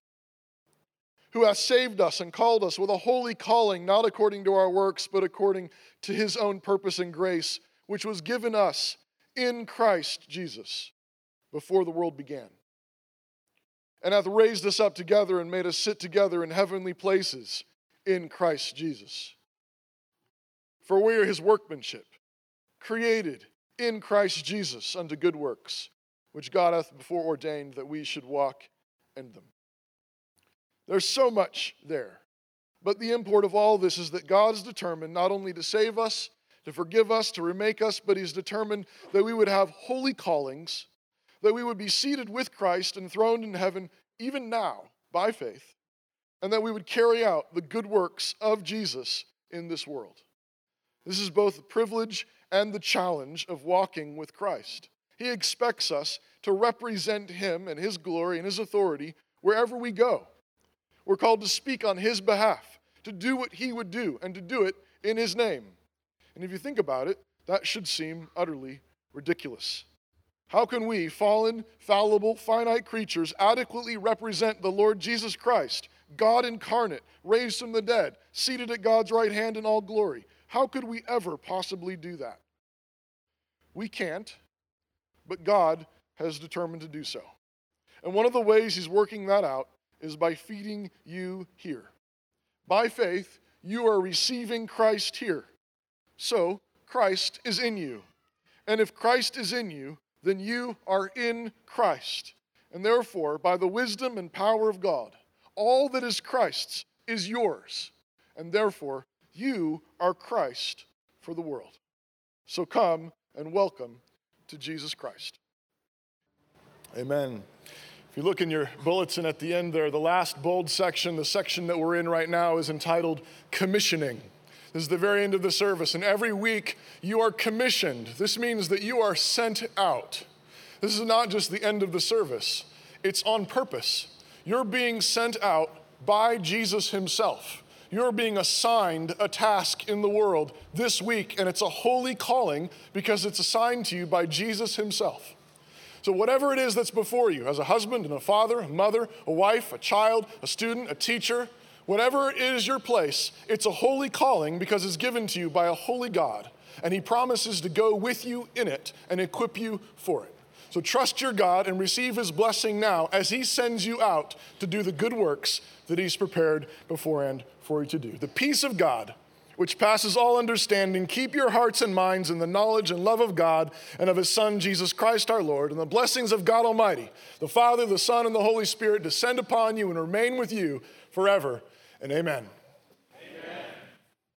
who hath saved us and called us with a holy calling, not according to our works, but according to his own purpose and grace, which was given us in Christ Jesus before the world began, and hath raised us up together and made us sit together in heavenly places in Christ Jesus. For we are his workmanship, created in Christ Jesus unto good works, which God hath before ordained that we should walk in them. There's so much there. But the import of all this is that God is determined not only to save us, to forgive us, to remake us, but He's determined that we would have holy callings, that we would be seated with Christ and throned in heaven even now by faith, and that we would carry out the good works of Jesus in this world. This is both the privilege and the challenge of walking with Christ. He expects us to represent Him and His glory and His authority wherever we go. We're called to speak on His behalf, to do what He would do, and to do it in His name. And if you think about it, that should seem utterly ridiculous. How can we, fallen, fallible, finite creatures, adequately represent the Lord Jesus Christ, God incarnate, raised from the dead, seated at God's right hand in all glory? How could we ever possibly do that? We can't, but God has determined to do so. And one of the ways He's working that out is by feeding you here. By faith, you are receiving Christ here. So, Christ is in you. And if Christ is in you, then you are in Christ. And therefore, by the wisdom and power of God, all that is Christ's is yours. And therefore, you are Christ for the world. So come and welcome to Jesus Christ. Amen. If you look in your bulletin at the end there, the last bold section, the section that we're in right now, is entitled Commissioning. This is the very end of the service, and every week you are commissioned. This means that you are sent out. This is not just the end of the service, it's on purpose. You're being sent out by Jesus Himself. You're being assigned a task in the world this week, and it's a holy calling because it's assigned to you by Jesus Himself. So, whatever it is that's before you, as a husband and a father, a mother, a wife, a child, a student, a teacher, whatever is your place, it's a holy calling because it's given to you by a holy God. And He promises to go with you in it and equip you for it. So, trust your God and receive His blessing now as He sends you out to do the good works that He's prepared beforehand for you to do. The peace of God which passes all understanding, keep your hearts and minds in the knowledge and love of God and of His Son, Jesus Christ our Lord, and the blessings of God Almighty, the Father, the Son, and the Holy Spirit descend upon you and remain with you forever and amen.